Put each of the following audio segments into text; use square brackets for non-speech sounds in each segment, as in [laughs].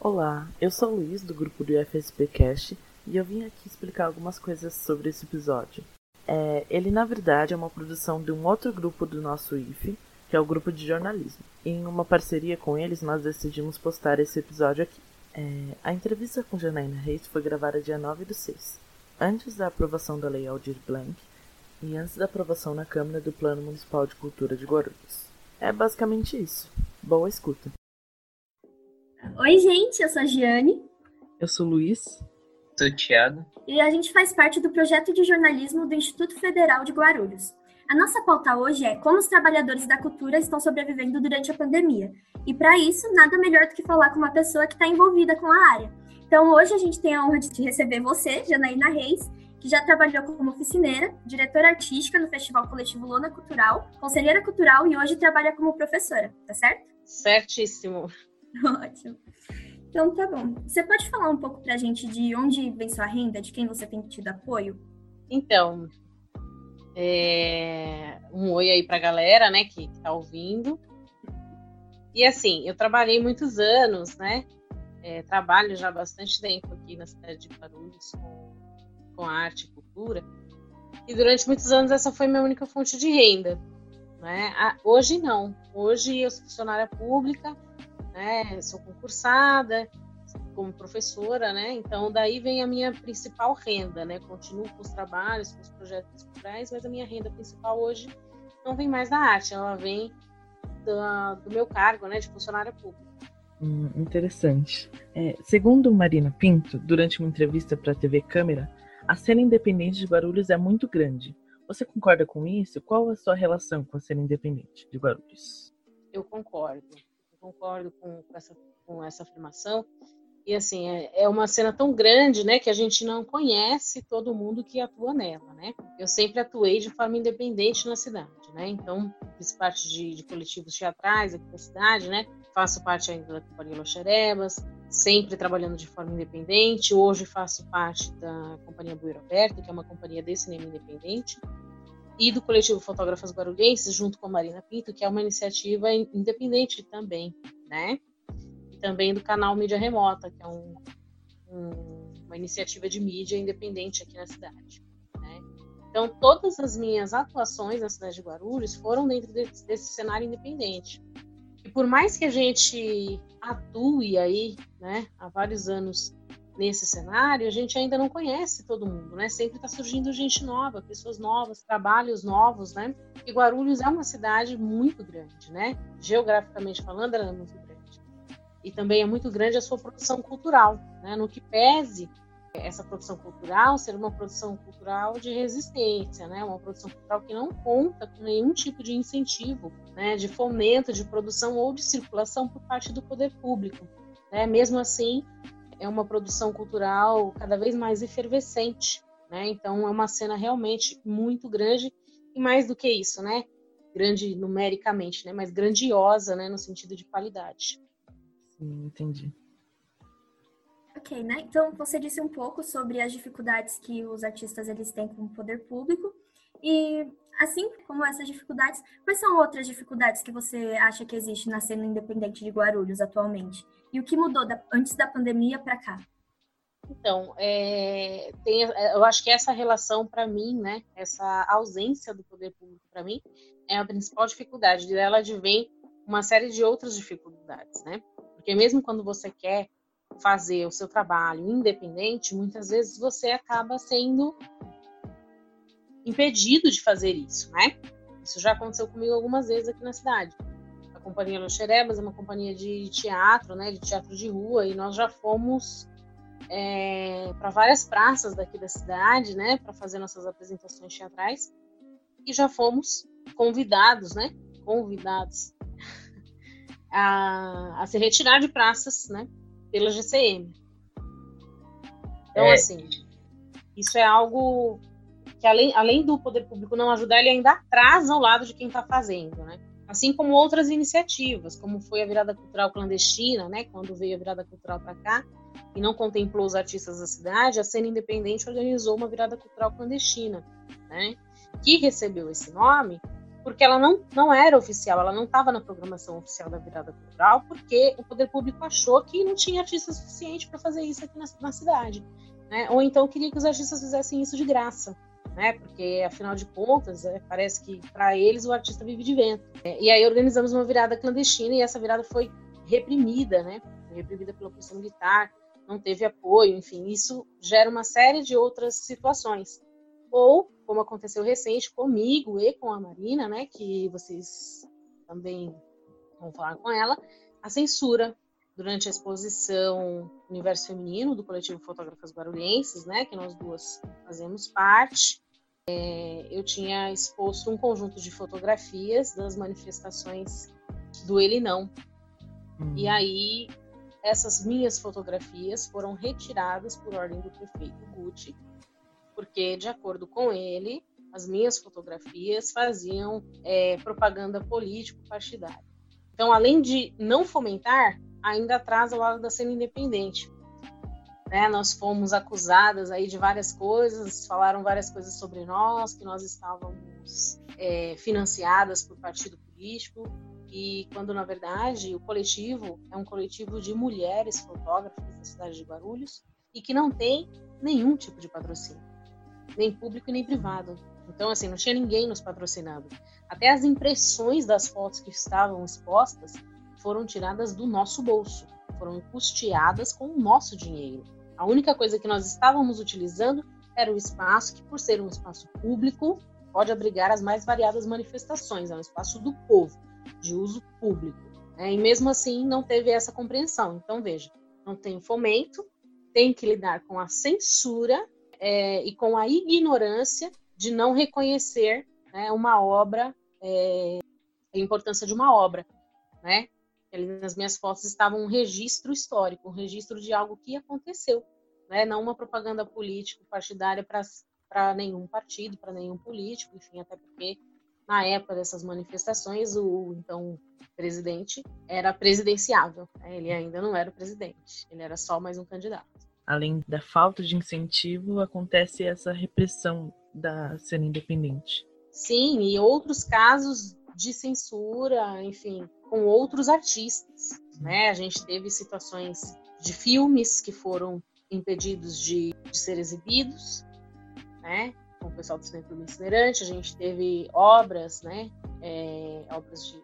Olá, eu sou o Luiz do grupo do UFSP Cast e eu vim aqui explicar algumas coisas sobre esse episódio. É, ele na verdade é uma produção de um outro grupo do nosso IFE, que é o grupo de jornalismo. Em uma parceria com eles, nós decidimos postar esse episódio aqui. É, a entrevista com Janaína Reis foi gravada dia 9 do 6, antes da aprovação da Lei Aldir Blanc e antes da aprovação na Câmara do Plano Municipal de Cultura de Guarulhos. É basicamente isso. Boa escuta. Oi, gente, eu sou a Giane. Eu sou o Luiz. Sou o Thiago. E a gente faz parte do projeto de jornalismo do Instituto Federal de Guarulhos. A nossa pauta hoje é como os trabalhadores da cultura estão sobrevivendo durante a pandemia. E para isso, nada melhor do que falar com uma pessoa que está envolvida com a área. Então, hoje a gente tem a honra de receber você, Janaína Reis, que já trabalhou como oficineira, diretora artística no Festival Coletivo Lona Cultural, conselheira cultural e hoje trabalha como professora, tá certo? Certíssimo. [laughs] Ótimo. Então tá bom. Você pode falar um pouco pra gente de onde vem sua renda, de quem você tem tido apoio? Então, é... um oi aí pra galera, né, que, que tá ouvindo. E assim, eu trabalhei muitos anos, né? É, trabalho já bastante tempo aqui na cidade de Guarulhos com, com arte e cultura. E durante muitos anos essa foi minha única fonte de renda. Né? Hoje não. Hoje eu sou funcionária pública, né? Sou concursada como professora, né? Então daí vem a minha principal renda, né? Continuo com os trabalhos, com os projetos culturais, mas a minha renda principal hoje não vem mais da arte, ela vem do, do meu cargo, né? De funcionária pública. Hum, interessante. É, segundo Marina Pinto, durante uma entrevista para a TV Câmara, a cena independente de Guarulhos é muito grande. Você concorda com isso? Qual a sua relação com a cena independente de Guarulhos? Eu concordo concordo com, com, essa, com essa afirmação. E assim, é, é, uma cena tão grande, né, que a gente não conhece todo mundo que atua nela, né? Eu sempre atuei de forma independente na cidade, né? Então, fiz parte de, de coletivos teatrais aqui da cidade, né? Faço parte ainda da Companhia Loxerebas, sempre trabalhando de forma independente. Hoje faço parte da Companhia Bueiro Aberto, que é uma companhia de cinema independente e do coletivo Fotógrafas Guarulhenses, junto com a Marina Pinto, que é uma iniciativa independente também, né? E também do canal Mídia Remota, que é um, um, uma iniciativa de mídia independente aqui na cidade. Né? Então, todas as minhas atuações na cidade de Guarulhos foram dentro desse, desse cenário independente. E por mais que a gente atue aí, né, há vários anos nesse cenário, a gente ainda não conhece todo mundo, né? Sempre está surgindo gente nova, pessoas novas, trabalhos novos, né? E Guarulhos é uma cidade muito grande, né? Geograficamente falando, ela é muito grande. E também é muito grande a sua produção cultural, né? No que pese essa produção cultural ser uma produção cultural de resistência, né? Uma produção cultural que não conta com nenhum tipo de incentivo, né? De fomento, de produção ou de circulação por parte do poder público, né? Mesmo assim, é uma produção cultural cada vez mais efervescente, né? Então é uma cena realmente muito grande e mais do que isso, né? Grande numericamente, né? Mas grandiosa, né? No sentido de qualidade. Sim, entendi. Ok, né? Então você disse um pouco sobre as dificuldades que os artistas eles têm com o poder público e assim como essas dificuldades, quais são outras dificuldades que você acha que existe na cena independente de Guarulhos atualmente? E o que mudou da, antes da pandemia para cá? Então, é, tem, é, eu acho que essa relação para mim, né, essa ausência do poder público para mim, é a principal dificuldade. Dela advém uma série de outras dificuldades, né? Porque mesmo quando você quer fazer o seu trabalho independente, muitas vezes você acaba sendo impedido de fazer isso, né? Isso já aconteceu comigo algumas vezes aqui na cidade. Companhia Los Xerebas é uma companhia de teatro, né, de teatro de rua, e nós já fomos é, para várias praças daqui da cidade, né, para fazer nossas apresentações teatrais, e já fomos convidados, né, convidados a, a se retirar de praças, né, pela GCM. Então, é. assim, isso é algo que além, além do poder público não ajudar, ele ainda atrasa o lado de quem está fazendo, né? Assim como outras iniciativas, como foi a virada cultural clandestina, né? Quando veio a virada cultural para cá e não contemplou os artistas da cidade, a cena independente organizou uma virada cultural clandestina, né? Que recebeu esse nome porque ela não, não era oficial, ela não estava na programação oficial da virada cultural, porque o poder público achou que não tinha artista suficiente para fazer isso aqui na, na cidade. Né? Ou então queria que os artistas fizessem isso de graça. Né? Porque, afinal de contas, é, parece que para eles o artista vive de vento. É, e aí organizamos uma virada clandestina e essa virada foi reprimida, né? Reprimida pela polícia militar, não teve apoio, enfim, isso gera uma série de outras situações. Ou como aconteceu recente comigo e com a Marina, né, que vocês também vão falar com ela, a censura durante a exposição Universo Feminino do coletivo Fotógrafas Barulhenses, né, que nós duas fazemos parte. É, eu tinha exposto um conjunto de fotografias das manifestações do Ele Não. Hum. E aí essas minhas fotografias foram retiradas por ordem do prefeito Gucci porque, de acordo com ele, as minhas fotografias faziam é, propaganda político-partidária. Então, além de não fomentar, ainda traz ao lado da cena independente. Né? Nós fomos acusadas aí de várias coisas, falaram várias coisas sobre nós, que nós estávamos é, financiadas por partido político, e quando na verdade o coletivo é um coletivo de mulheres fotógrafas da cidade de Guarulhos e que não tem nenhum tipo de patrocínio nem público nem privado. Então, assim, não tinha ninguém nos patrocinando. Até as impressões das fotos que estavam expostas foram tiradas do nosso bolso, foram custeadas com o nosso dinheiro. A única coisa que nós estávamos utilizando era o espaço que, por ser um espaço público, pode abrigar as mais variadas manifestações. É um espaço do povo, de uso público. Né? E mesmo assim, não teve essa compreensão. Então, veja, não tem fomento, tem que lidar com a censura é, e com a ignorância de não reconhecer né, uma obra, é, a importância de uma obra, né? Nas minhas fotos estava um registro histórico, um registro de algo que aconteceu, né? Não uma propaganda político partidária para nenhum partido, para nenhum político, enfim, até porque na época dessas manifestações o então presidente era presidenciável, né? ele ainda não era o presidente, ele era só mais um candidato além da falta de incentivo, acontece essa repressão da cena independente. Sim, e outros casos de censura, enfim, com outros artistas. Né? A gente teve situações de filmes que foram impedidos de, de ser exibidos, né? com o pessoal do Cinema Itinerante, a gente teve obras, né? É, obras de,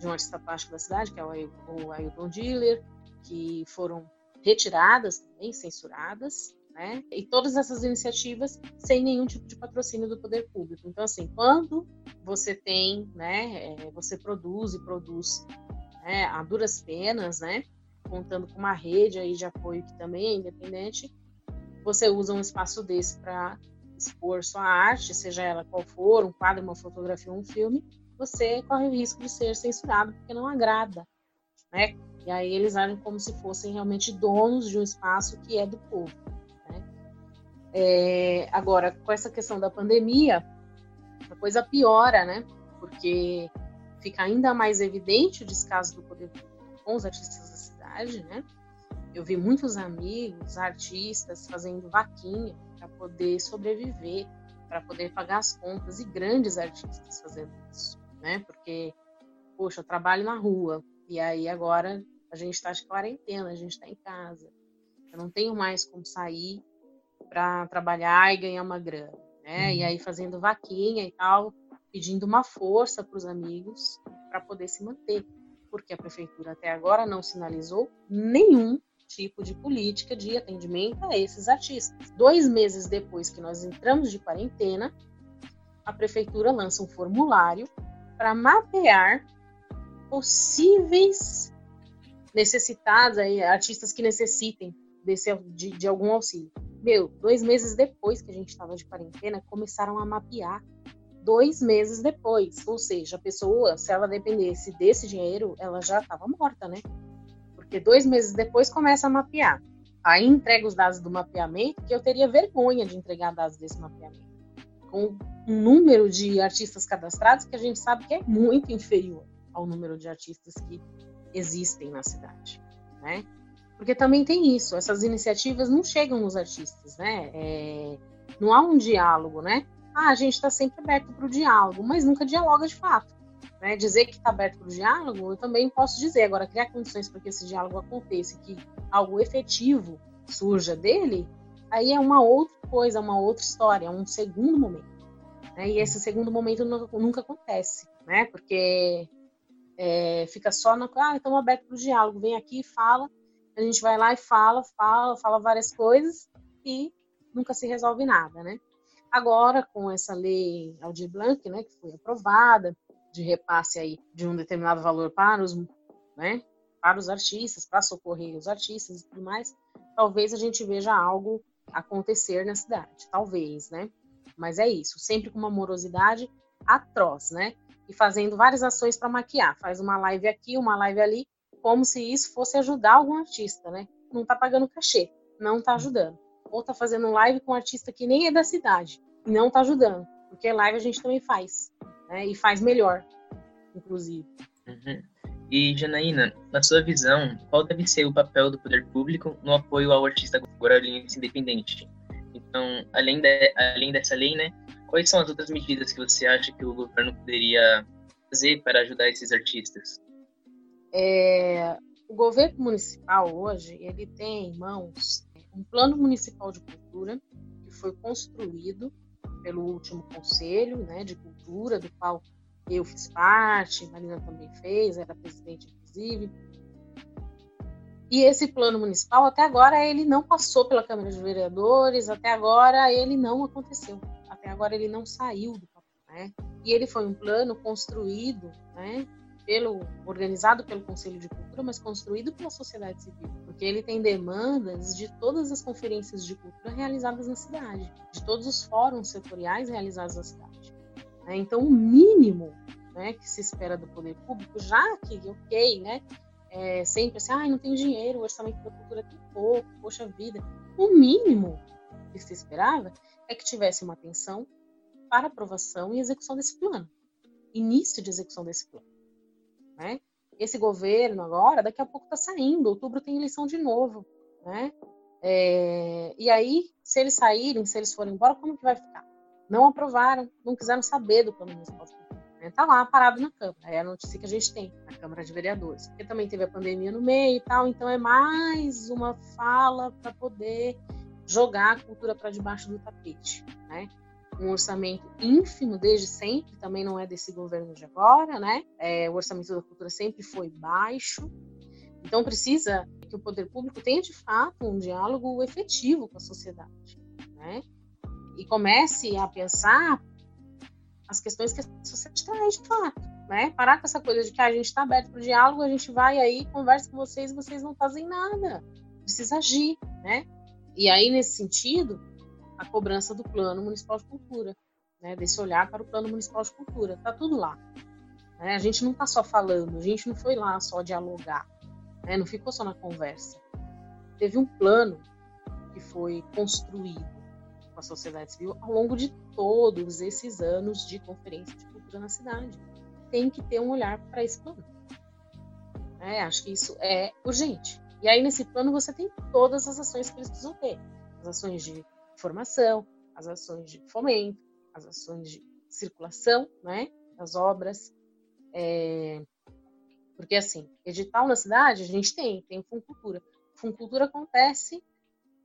de um artista plástico da cidade, que é o Ailton Diller, que foram retiradas também, censuradas, né? E todas essas iniciativas sem nenhum tipo de patrocínio do poder público. Então, assim, quando você tem, né, é, você produz e produz né, a duras penas, né, contando com uma rede aí de apoio que também é independente, você usa um espaço desse para expor sua arte, seja ela qual for, um quadro, uma fotografia, um filme, você corre o risco de ser censurado porque não agrada, né? E aí eles agem como se fossem realmente donos de um espaço que é do povo. É, agora, com essa questão da pandemia, a coisa piora, né? Porque fica ainda mais evidente o descaso do poder com os artistas da cidade, né? Eu vi muitos amigos, artistas, fazendo vaquinha para poder sobreviver, para poder pagar as contas, e grandes artistas fazendo isso, né? Porque, poxa, eu trabalho na rua, e aí agora a gente está de quarentena, a gente está em casa. Eu não tenho mais como sair para trabalhar e ganhar uma grana, né? E uhum. aí fazendo vaquinha e tal, pedindo uma força para os amigos para poder se manter, porque a prefeitura até agora não sinalizou nenhum tipo de política de atendimento a esses artistas. Dois meses depois que nós entramos de quarentena, a prefeitura lança um formulário para mapear possíveis necessitados, aí, artistas que necessitem desse, de, de algum auxílio. Meu, dois meses depois que a gente estava de quarentena, começaram a mapear. Dois meses depois. Ou seja, a pessoa, se ela dependesse desse dinheiro, ela já estava morta, né? Porque dois meses depois começa a mapear. Aí entrega os dados do mapeamento, que eu teria vergonha de entregar dados desse mapeamento. Com um número de artistas cadastrados que a gente sabe que é muito inferior ao número de artistas que existem na cidade, né? Porque também tem isso, essas iniciativas não chegam nos artistas, né? É, não há um diálogo, né? ah, a gente está sempre aberto para o diálogo, mas nunca dialoga de fato. Né? Dizer que está aberto para o diálogo, eu também posso dizer. Agora, criar condições para que esse diálogo aconteça, que algo efetivo surja dele, aí é uma outra coisa, uma outra história, é um segundo momento. Né? E esse segundo momento nunca, acontece, né? Porque é, fica só no. Ah, estamos abertos para o diálogo, vem aqui e fala. A gente vai lá e fala, fala, fala várias coisas e nunca se resolve nada, né? Agora, com essa lei Aldir Blanc, né, que foi aprovada, de repasse aí de um determinado valor para os, né, para os artistas, para socorrer os artistas e tudo mais, talvez a gente veja algo acontecer na cidade, talvez, né? Mas é isso, sempre com uma morosidade atroz, né? E fazendo várias ações para maquiar. Faz uma live aqui, uma live ali, como se isso fosse ajudar algum artista, né? Não tá pagando cachê, não tá ajudando. Ou tá fazendo live com um artista que nem é da cidade, e não tá ajudando. Porque live a gente também faz, né? E faz melhor, inclusive. Uhum. E, Janaína, na sua visão, qual deve ser o papel do poder público no apoio ao artista guarulhense independente? Então, além, de, além dessa lei, né, quais são as outras medidas que você acha que o governo poderia fazer para ajudar esses artistas? É, o governo municipal hoje ele tem em mãos um plano municipal de cultura que foi construído pelo último conselho né, de cultura, do qual eu fiz parte, Marina também fez, era presidente inclusive. E esse plano municipal, até agora, ele não passou pela Câmara de Vereadores, até agora ele não aconteceu, até agora ele não saiu do papel. Né? E ele foi um plano construído, né, pelo, organizado pelo Conselho de Cultura, mas construído pela sociedade civil, porque ele tem demandas de todas as conferências de cultura realizadas na cidade, de todos os fóruns setoriais realizados na cidade. Né? Então, o mínimo né, que se espera do poder público, já que, ok, né, é sempre assim, ah, não tem dinheiro, o orçamento da cultura tem pouco, poxa vida. O mínimo que se esperava é que tivesse uma atenção para aprovação e execução desse plano, início de execução desse plano. Né? Esse governo agora, daqui a pouco está saindo, outubro tem eleição de novo, né? É, e aí, se eles saírem, se eles forem embora, como que vai ficar? não aprovaram, não quiseram saber do plano municipal de cultura. Está lá parado na Câmara, é a notícia que a gente tem na Câmara de Vereadores. Porque também teve a pandemia no meio e tal, então é mais uma fala para poder jogar a cultura para debaixo do tapete, né? Um orçamento ínfimo desde sempre, também não é desse governo de agora, né? É, o orçamento da cultura sempre foi baixo, então precisa que o poder público tenha de fato um diálogo efetivo com a sociedade, né? e comece a pensar as questões que a sociedade traz de fato, né? Parar com essa coisa de que a gente está aberto para o diálogo, a gente vai aí, conversa com vocês vocês não fazem nada. Precisa agir, né? E aí, nesse sentido, a cobrança do Plano Municipal de Cultura, né? Desse olhar para o Plano Municipal de Cultura. Tá tudo lá. Né? A gente não está só falando, a gente não foi lá só dialogar, né? Não ficou só na conversa. Teve um plano que foi construído com a sociedade civil ao longo de todos esses anos de conferência de cultura na cidade. Tem que ter um olhar para esse plano. É, acho que isso é urgente. E aí, nesse plano, você tem todas as ações que eles precisam ter: as ações de formação, as ações de fomento, as ações de circulação né, das obras. É... Porque, assim, edital na cidade a gente tem, tem o Fundo Cultura. O Fundo Cultura acontece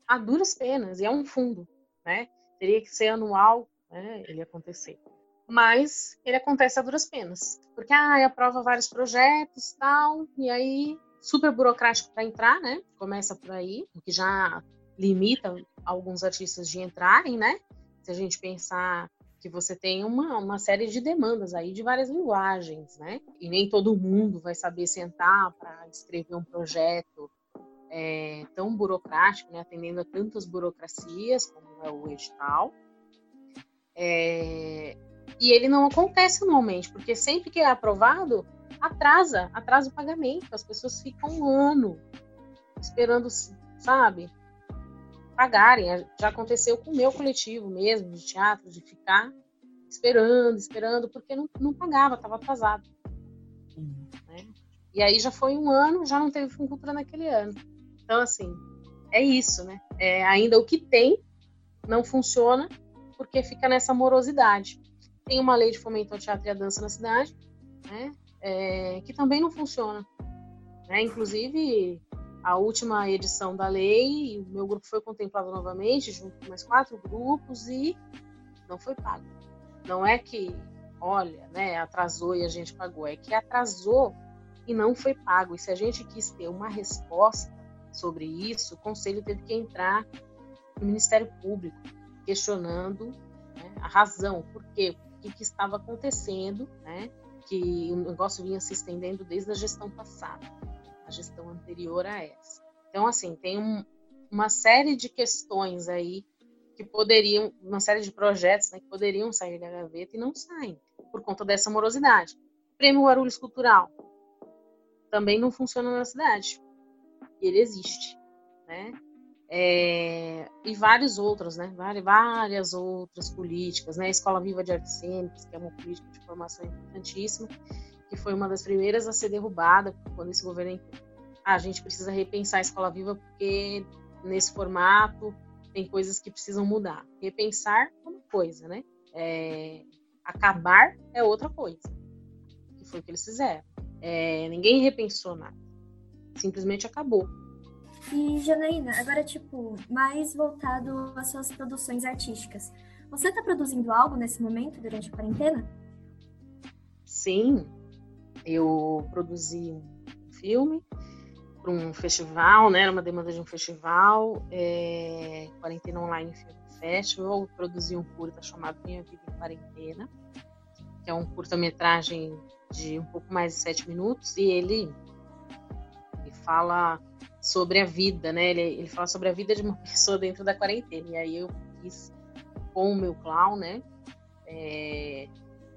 a duras penas, e é um fundo né? Teria que ser anual, né? Ele acontecer. Mas ele acontece a duras penas, porque ah, aprova vários projetos, tal, e aí super burocrático para entrar, né? Começa por aí, o que já limita alguns artistas de entrarem, né? Se a gente pensar que você tem uma, uma série de demandas aí de várias linguagens, né? E nem todo mundo vai saber sentar para escrever um projeto é, tão burocrático, né? Atendendo a tantas burocracias como é o edital. É, e ele não acontece anualmente, porque sempre que é aprovado, atrasa, atrasa o pagamento. As pessoas ficam um ano esperando, sabe, pagarem. Já aconteceu com o meu coletivo mesmo, de teatro, de ficar esperando, esperando, porque não, não pagava, estava atrasado. Né? E aí já foi um ano, já não teve Funcultura naquele ano. Então, assim, é isso, né? É ainda o que tem não funciona porque fica nessa morosidade. Tem uma lei de fomento ao teatro e à dança na cidade, né, é, que também não funciona. Né? Inclusive, a última edição da lei, o meu grupo foi contemplado novamente, junto com mais quatro grupos, e não foi pago. Não é que, olha, né, atrasou e a gente pagou, é que atrasou e não foi pago. E se a gente quis ter uma resposta sobre isso, o conselho teve que entrar no Ministério Público, questionando né, a razão, por quê, o que, que estava acontecendo, né, que o negócio vinha se estendendo desde a gestão passada, a gestão anterior a essa. Então, assim, tem um, uma série de questões aí que poderiam, uma série de projetos né, que poderiam sair da gaveta e não saem, por conta dessa morosidade. Prêmio Guarulhos Cultural também não funciona na cidade. Ele existe, né? É, e vários outros, né? Várias outras políticas, né? Escola Viva de Artes Cênicas, que é uma política de formação importantíssima, que foi uma das primeiras a ser derrubada quando esse governo entrou. Ah, a gente precisa repensar a Escola Viva porque nesse formato tem coisas que precisam mudar. Repensar é uma coisa, né? É, acabar é outra coisa. Que foi o que eles fizeram. É, ninguém repensou nada. Simplesmente acabou. E, Janaína, agora, tipo, mais voltado às suas produções artísticas. Você está produzindo algo nesse momento, durante a quarentena? Sim, eu produzi um filme para um festival, né? Era uma demanda de um festival, é, Quarentena Online Film Festival. Eu produzi um curta chamado Minha Vida em Quarentena, que é um curta-metragem de um pouco mais de sete minutos, e ele, ele fala sobre a vida, né? Ele, ele fala sobre a vida de uma [laughs] pessoa dentro da quarentena. E aí eu fiz com o meu clown, né? É,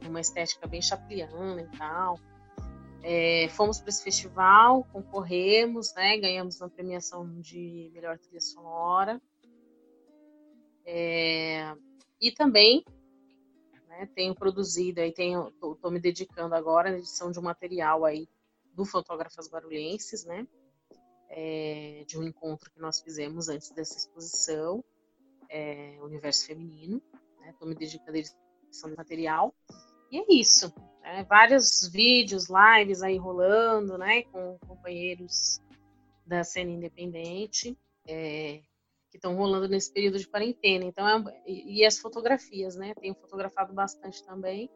uma estética bem chapliana e tal. É, fomos para esse festival, concorremos, né? Ganhamos uma premiação de melhor trilha sonora. É, e também né, tenho produzido, aí tenho, tô, tô, me dedicando agora na edição de um material aí do Fotógrafas Barulhenses, né? é, de um encontro que nós fizemos antes dessa exposição, é, Universo Feminino. Estou né? me dedicando à edição de material. E é isso. Né? Vários vídeos, lives aí rolando, né? Com companheiros da cena independente. É, que estão rolando nesse período de quarentena. Então, é, e, as fotografias, né? Tenho fotografado bastante também.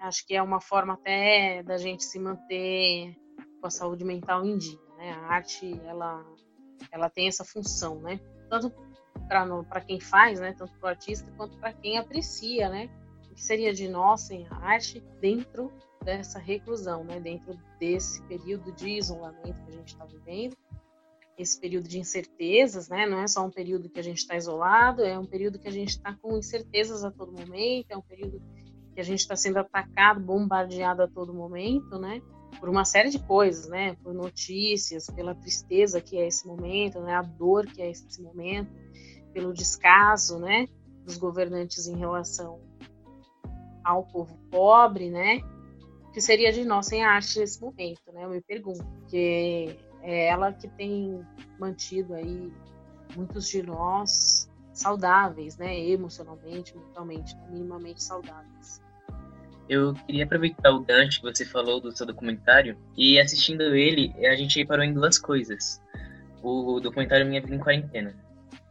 Acho que é uma forma até da gente se manter com a saúde mental em dia. Né? A arte ela, ela tem essa função, né? Tanto para quem faz, né? Tanto para o artista quanto para quem aprecia, né? Que seria de nós sem a arte dentro dessa reclusão, né? Dentro desse período de isolamento que a gente está vivendo, esse período de incertezas, né? Não é só um período que a gente está isolado, é um período que a gente está com incertezas a todo momento, é um período que a gente está sendo atacado, bombardeado a todo momento, né? por uma série de coisas, né? Por notícias, pela tristeza que é esse momento, né? A dor que é esse momento, pelo descaso, né? Dos governantes em relação ao povo pobre, né? O que seria de nós sem a arte nesse momento, né? Eu me pergunto, porque é ela que tem mantido aí muitos de nós saudáveis, né? Emocionalmente, mentalmente, minimamente saudáveis. Eu queria aproveitar o gancho que você falou do seu documentário e assistindo ele, a gente reparou em duas coisas. O documentário Minha Vida em Quarentena.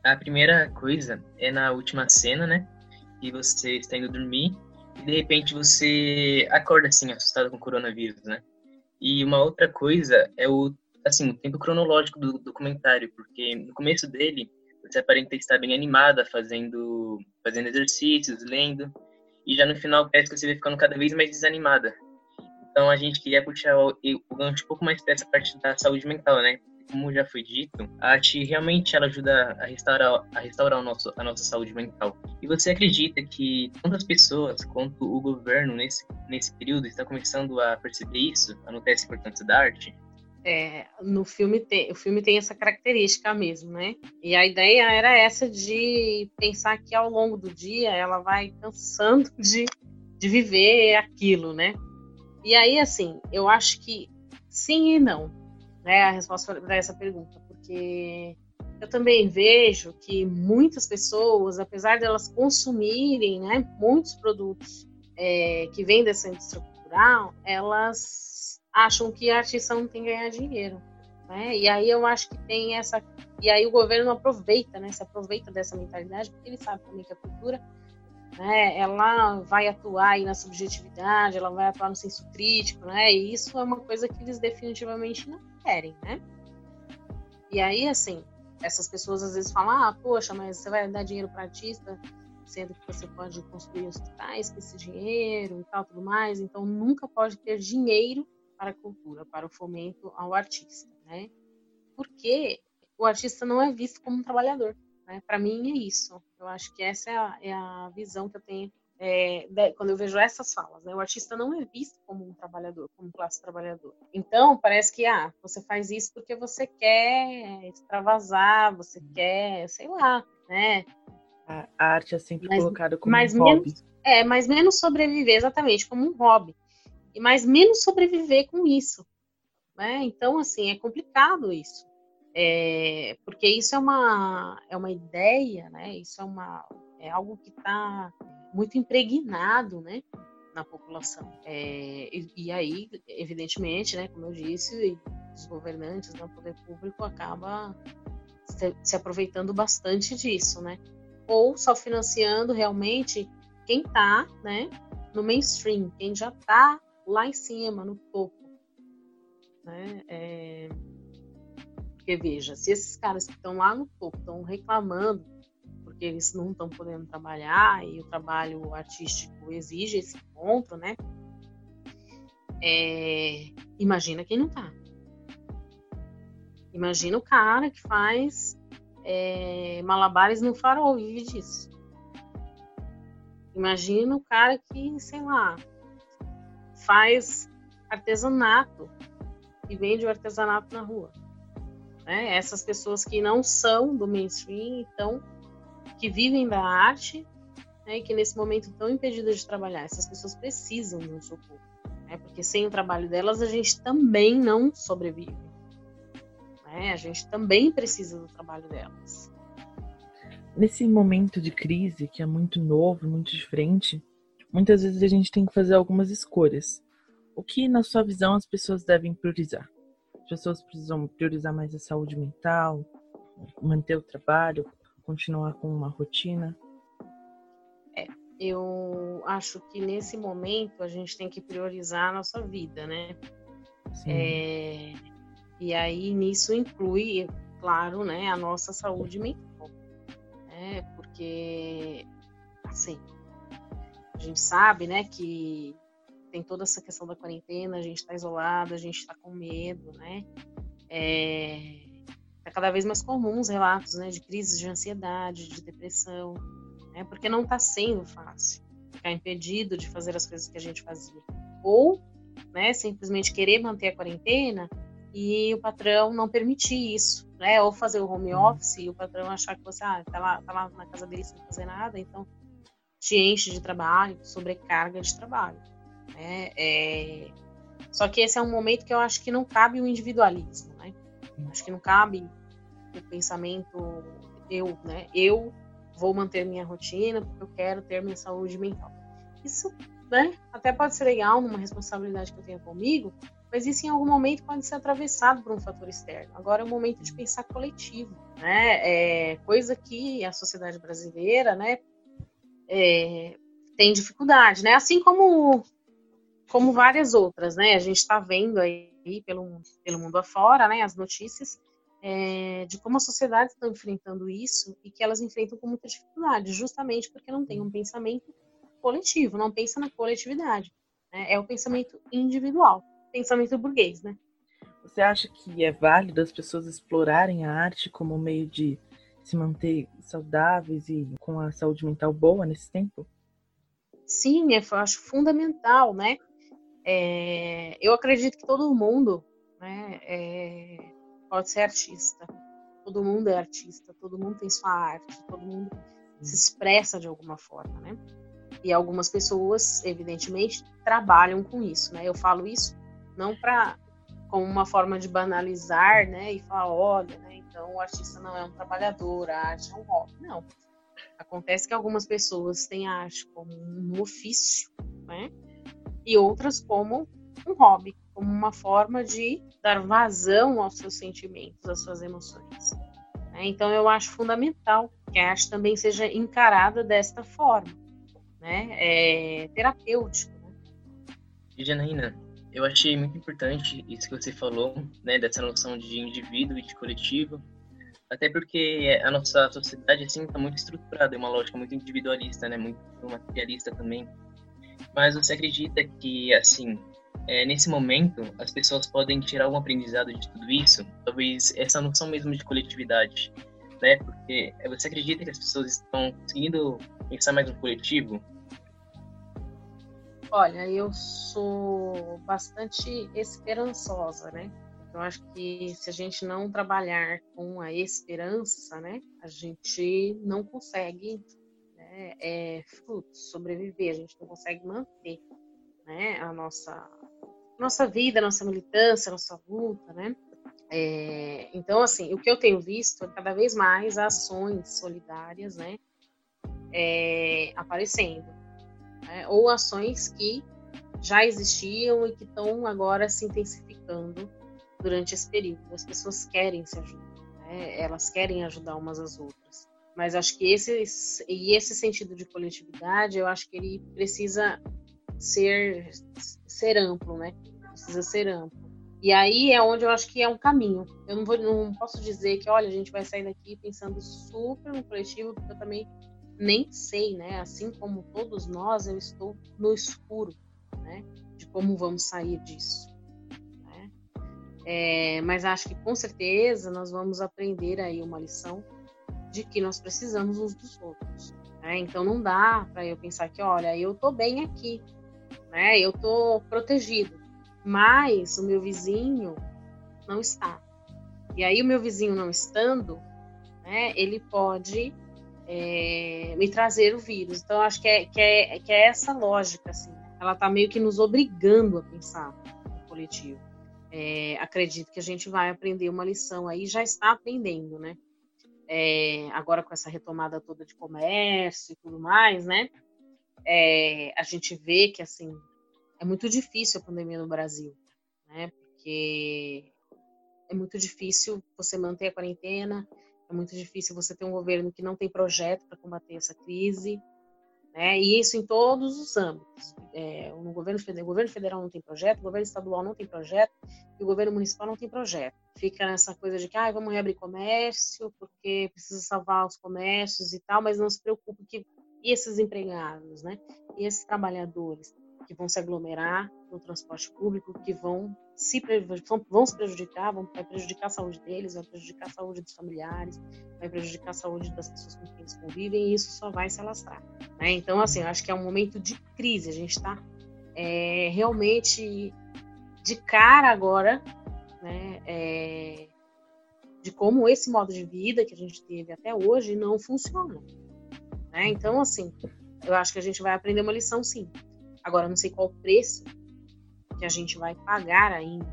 A primeira coisa é na última cena, né? Que você está indo dormir e de repente você acorda assim, assustado com o coronavírus, né? E uma outra coisa é o, assim, o tempo cronológico do documentário, porque no começo dele você aparenta estar bem animada, fazendo, fazendo exercícios, lendo, e já no final parece que você vai ficando cada vez mais desanimada. Então a gente queria puxar o, o gancho um pouco mais dessa parte da saúde mental, né? Como já foi dito, a arte realmente ela ajuda a restaurar, a restaurar o nosso, a nossa saúde mental. E você acredita que tanto as pessoas quanto o governo nesse, nesse período está começando a perceber isso, a notar essa importância da arte? é, no filme tem, o filme tem essa característica mesmo, né? E a ideia era essa de pensar que ao longo do dia ela vai cansando [laughs] de, de viver aquilo, né? E aí, assim, eu acho que sim e não, né? A resposta para essa pergunta, porque eu também vejo que muitas pessoas, apesar de elas consumirem né, muitos produtos é, que vêm dessa indústria cultural, elas acham que a artista não tem que ganhar dinheiro. Né? E aí eu acho que tem essa. E aí o governo aproveita, né? Se aproveita dessa mentalidade, porque ele sabe também que a cultura né, ela vai atuar aí na subjetividade, ela vai atuar no senso crítico, né? E isso é uma coisa que eles definitivamente não querem, né? E aí, assim, essas pessoas às vezes falam, ah, poxa, mas você vai dar dinheiro para artista, sendo que você pode construir hospitais com esse dinheiro e tal, tudo mais. Então, nunca pode ter dinheiro para a cultura, para o fomento ao artista, né? Porque o artista não é visto como um trabalhador, né? Para mim é isso. Eu acho que essa é a, é a visão que eu tenho é, de, quando eu vejo essas falas, né? O artista não é visto como um trabalhador, como classe trabalhador. Então, parece que, ah, você faz isso porque você quer extravasar, você quer, sei lá, né? A arte é sempre mas, colocada como um hobby. Menos, é, mas menos sobreviver, exatamente, como um hobby. E mais menos sobreviver com isso. Né? Então, assim, é complicado isso. É, porque isso é uma, é uma ideia, né? Isso é, uma, é algo que está muito impregnado, né, na população. É, e, e, aí, evidentemente, né, como eu disse, os governantes, no né, poder público acaba se, se aproveitando bastante disso, né? Ou só financiando realmente quem está, né, no mainstream, quem já está lá em cima, no topo, né? É, porque veja, se esses caras que estão lá no topo estão reclamando porque eles não estão podendo trabalhar e o trabalho artístico exige esse encontro, né? É, imagina quem não tá. Imagina o cara que faz é, malabares no farol, vive disso. Imagina o cara que, sei lá, faz artesanato e vende o artesanato na rua. Né? Essas pessoas que não são do mainstream estão que vivem da arte né, e que nesse momento estão impedidas de trabalhar. Essas pessoas precisam de um socorro, né, porque sem o trabalho delas a gente também não sobrevive. Né, a gente também precisa do trabalho delas. Nesse momento de crise, que é muito novo, muito diferente, muitas vezes a gente tem que fazer algumas escolhas. O que, na sua visão, as pessoas devem priorizar? As pessoas precisam priorizar mais a saúde mental, manter o trabalho, continuar com uma rotina? É, eu acho que nesse momento a gente tem que priorizar a nossa vida, né? Sim. É, e aí nisso inclui, claro, né, a nossa saúde mental, né? Porque assim, a gente sabe, né, que tem toda essa questão da quarentena, a gente está isolado, a gente está com medo, né? É, é cada vez mais comum os relatos né, de crises de ansiedade, de depressão, né, porque não está sendo fácil ficar impedido de fazer as coisas que a gente fazia. Ou né, simplesmente querer manter a quarentena e o patrão não permitir isso, né? Ou fazer o home uhum. office e o patrão achar que você ah, tá lá, tá lá na casa dele sem fazer nada, então te enche de trabalho, sobrecarga de trabalho. Né? É... Só que esse é um momento que eu acho que não cabe o individualismo, né? Acho que não cabe o pensamento eu, né? Eu vou manter minha rotina porque eu quero ter minha saúde mental. Isso, né? Até pode ser legal numa responsabilidade que eu tenho comigo, mas isso em algum momento pode ser atravessado por um fator externo. Agora é o momento de pensar coletivo, né? É coisa que a sociedade brasileira, né? É, tem dificuldade, né? Assim como como várias outras, né? A gente está vendo aí pelo, pelo mundo afora, né? As notícias é, de como a sociedade está enfrentando isso e que elas enfrentam com muita dificuldade, justamente porque não tem um pensamento coletivo, não pensa na coletividade. Né? É o pensamento individual, pensamento burguês, né? Você acha que é válido as pessoas explorarem a arte como meio de se manter saudáveis e com a saúde mental boa nesse tempo? Sim, eu acho fundamental, né? É, eu acredito que todo mundo né, é, pode ser artista. Todo mundo é artista, todo mundo tem sua arte, todo mundo se expressa de alguma forma, né? E algumas pessoas, evidentemente, trabalham com isso, né? Eu falo isso não para como uma forma de banalizar, né? E falar, olha, né? então o artista não é um trabalhador, a arte é um hobby. Não. Acontece que algumas pessoas têm a arte como um ofício, né? E outras como um hobby, como uma forma de dar vazão aos seus sentimentos, às suas emoções. Né? Então eu acho fundamental que a arte também seja encarada desta forma, né? É terapêutico. Né? Janaína, eu achei muito importante isso que você falou, né, dessa noção de indivíduo e de coletivo, até porque a nossa sociedade assim está muito estruturada, é uma lógica muito individualista, né, muito materialista também. Mas você acredita que assim, é, nesse momento as pessoas podem tirar algum aprendizado de tudo isso? Talvez essa noção mesmo de coletividade, né? Porque você acredita que as pessoas estão conseguindo pensar mais no coletivo? Olha, eu sou bastante esperançosa, né? Eu acho que se a gente não trabalhar com a esperança, né, a gente não consegue né, é, frutos, sobreviver, a gente não consegue manter né, a nossa, nossa vida, a nossa militância, a nossa luta, né? É, então, assim, o que eu tenho visto é cada vez mais ações solidárias, né, é, aparecendo né? ou ações que já existiam e que estão agora se intensificando durante esse período. As pessoas querem se ajudar, né? elas querem ajudar umas às outras. Mas acho que esse e esse sentido de coletividade, eu acho que ele precisa ser ser amplo, né? Precisa ser amplo. E aí é onde eu acho que é um caminho. Eu não, vou, não posso dizer que, olha, a gente vai sair daqui pensando super no coletivo, porque eu também nem sei, né? Assim como todos nós, eu estou no escuro, né? De como vamos sair disso. Né? É, mas acho que com certeza nós vamos aprender aí uma lição de que nós precisamos uns dos outros. Né? Então não dá para eu pensar que, olha, eu tô bem aqui, né? Eu tô protegido, mas o meu vizinho não está. E aí o meu vizinho não estando, né? Ele pode é, me trazer o vírus. Então, acho que é, que é, que é essa lógica, assim. Ela está meio que nos obrigando a pensar no coletivo. É, acredito que a gente vai aprender uma lição aí, já está aprendendo, né? É, agora com essa retomada toda de comércio e tudo mais, né? É, a gente vê que, assim, é muito difícil a pandemia no Brasil, né? Porque é muito difícil você manter a quarentena, é muito difícil você ter um governo que não tem projeto para combater essa crise, né? E isso em todos os âmbitos. É, no governo o governo federal não tem projeto, o governo estadual não tem projeto e o governo municipal não tem projeto. Fica nessa coisa de que ah, vamos reabrir comércio porque precisa salvar os comércios e tal, mas não se preocupe que esses empregados, né? E esses trabalhadores que vão se aglomerar no transporte público, que vão se, vão se prejudicar, vão vai prejudicar a saúde deles, vai prejudicar a saúde dos familiares, vai prejudicar a saúde das pessoas com quem eles convivem, e isso só vai se alastrar. Né? Então, assim, acho que é um momento de crise, a gente está é, realmente de cara agora, né, é, de como esse modo de vida que a gente teve até hoje não funciona. Né? Então, assim, eu acho que a gente vai aprender uma lição, sim. Agora, não sei qual o preço que a gente vai pagar ainda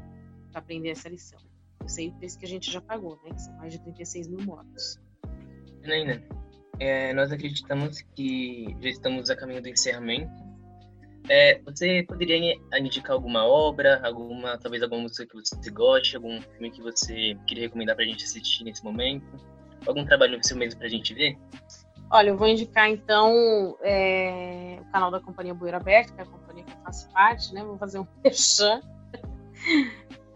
para aprender essa lição. Eu sei o preço que a gente já pagou, né? Que são mais de 36 mil mortos. Janaína, é, nós acreditamos que já estamos a caminho do encerramento. É, você poderia indicar alguma obra, alguma, talvez alguma música que você goste, algum filme que você queria recomendar para a gente assistir nesse momento? Algum trabalho seu mesmo para a gente ver? Olha, eu vou indicar então é, o canal da Companhia Bueira Aberta, que é a companhia que eu faço parte, né? Vou fazer um [laughs] fechan.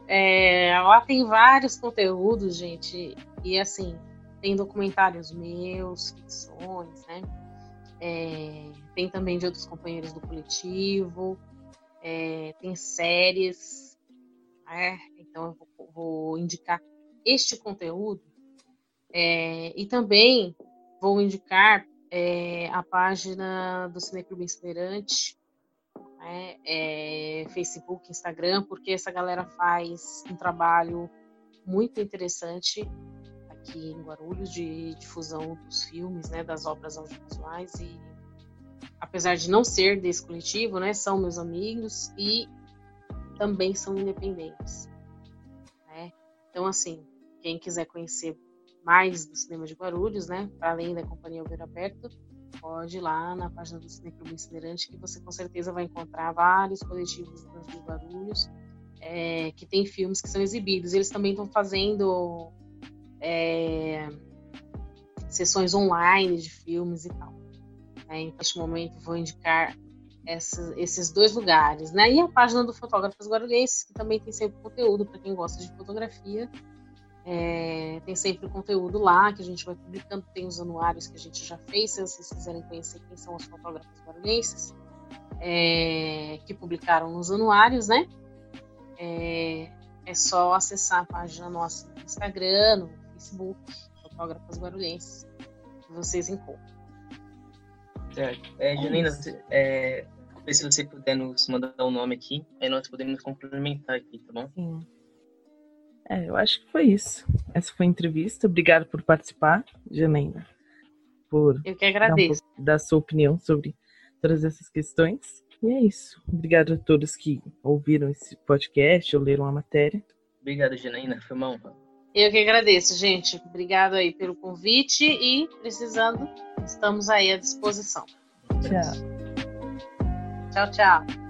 É, lá tem vários conteúdos, gente, e assim, tem documentários meus, ficções, né? É, tem também de outros companheiros do coletivo, é, tem séries, né? então eu vou, vou indicar este conteúdo. É, e também vou indicar é, a página do Cineclube Inspirante, né, é, Facebook, Instagram, porque essa galera faz um trabalho muito interessante aqui em Guarulhos de difusão dos filmes, né, das obras audiovisuais e apesar de não ser desse coletivo, né, são meus amigos e também são independentes. Né? Então, assim, quem quiser conhecer mais do cinema de Guarulhos, né? Para além da Companhia Alveiro Aberto, pode ir lá na página do Cineclube Itinerante que você com certeza vai encontrar vários coletivos de Guarulhos é, que tem filmes que são exibidos. Eles também estão fazendo é, sessões online de filmes e tal. É, momento vou indicar essa, esses dois lugares, né? E a página do Fotógrafos Guarulhenses, que também tem sempre conteúdo para quem gosta de fotografia. É, tem sempre conteúdo lá que a gente vai publicando, tem os anuários que a gente já fez, se vocês quiserem conhecer quem são os fotógrafos guarulhenses, é, que publicaram nos anuários, né? É, é, só acessar a página nossa no Instagram, no Facebook, Fotógrafos Guarulhenses, que vocês encontram. Certo. É, Janina, é, se você puder nos mandar o um nome aqui, aí nós podemos complementar aqui, tá bom? Sim. É, eu acho que foi isso. Essa foi a entrevista. Obrigada por participar, Janaína. Por eu que agradeço. Dar, um dar sua opinião sobre todas essas questões. E é isso. Obrigado a todos que ouviram esse podcast ou leram a matéria. Obrigado, Janaína. Foi uma honra. Eu que agradeço, gente. Obrigado aí pelo convite e precisando, estamos aí à disposição. Tchau. Tchau, tchau.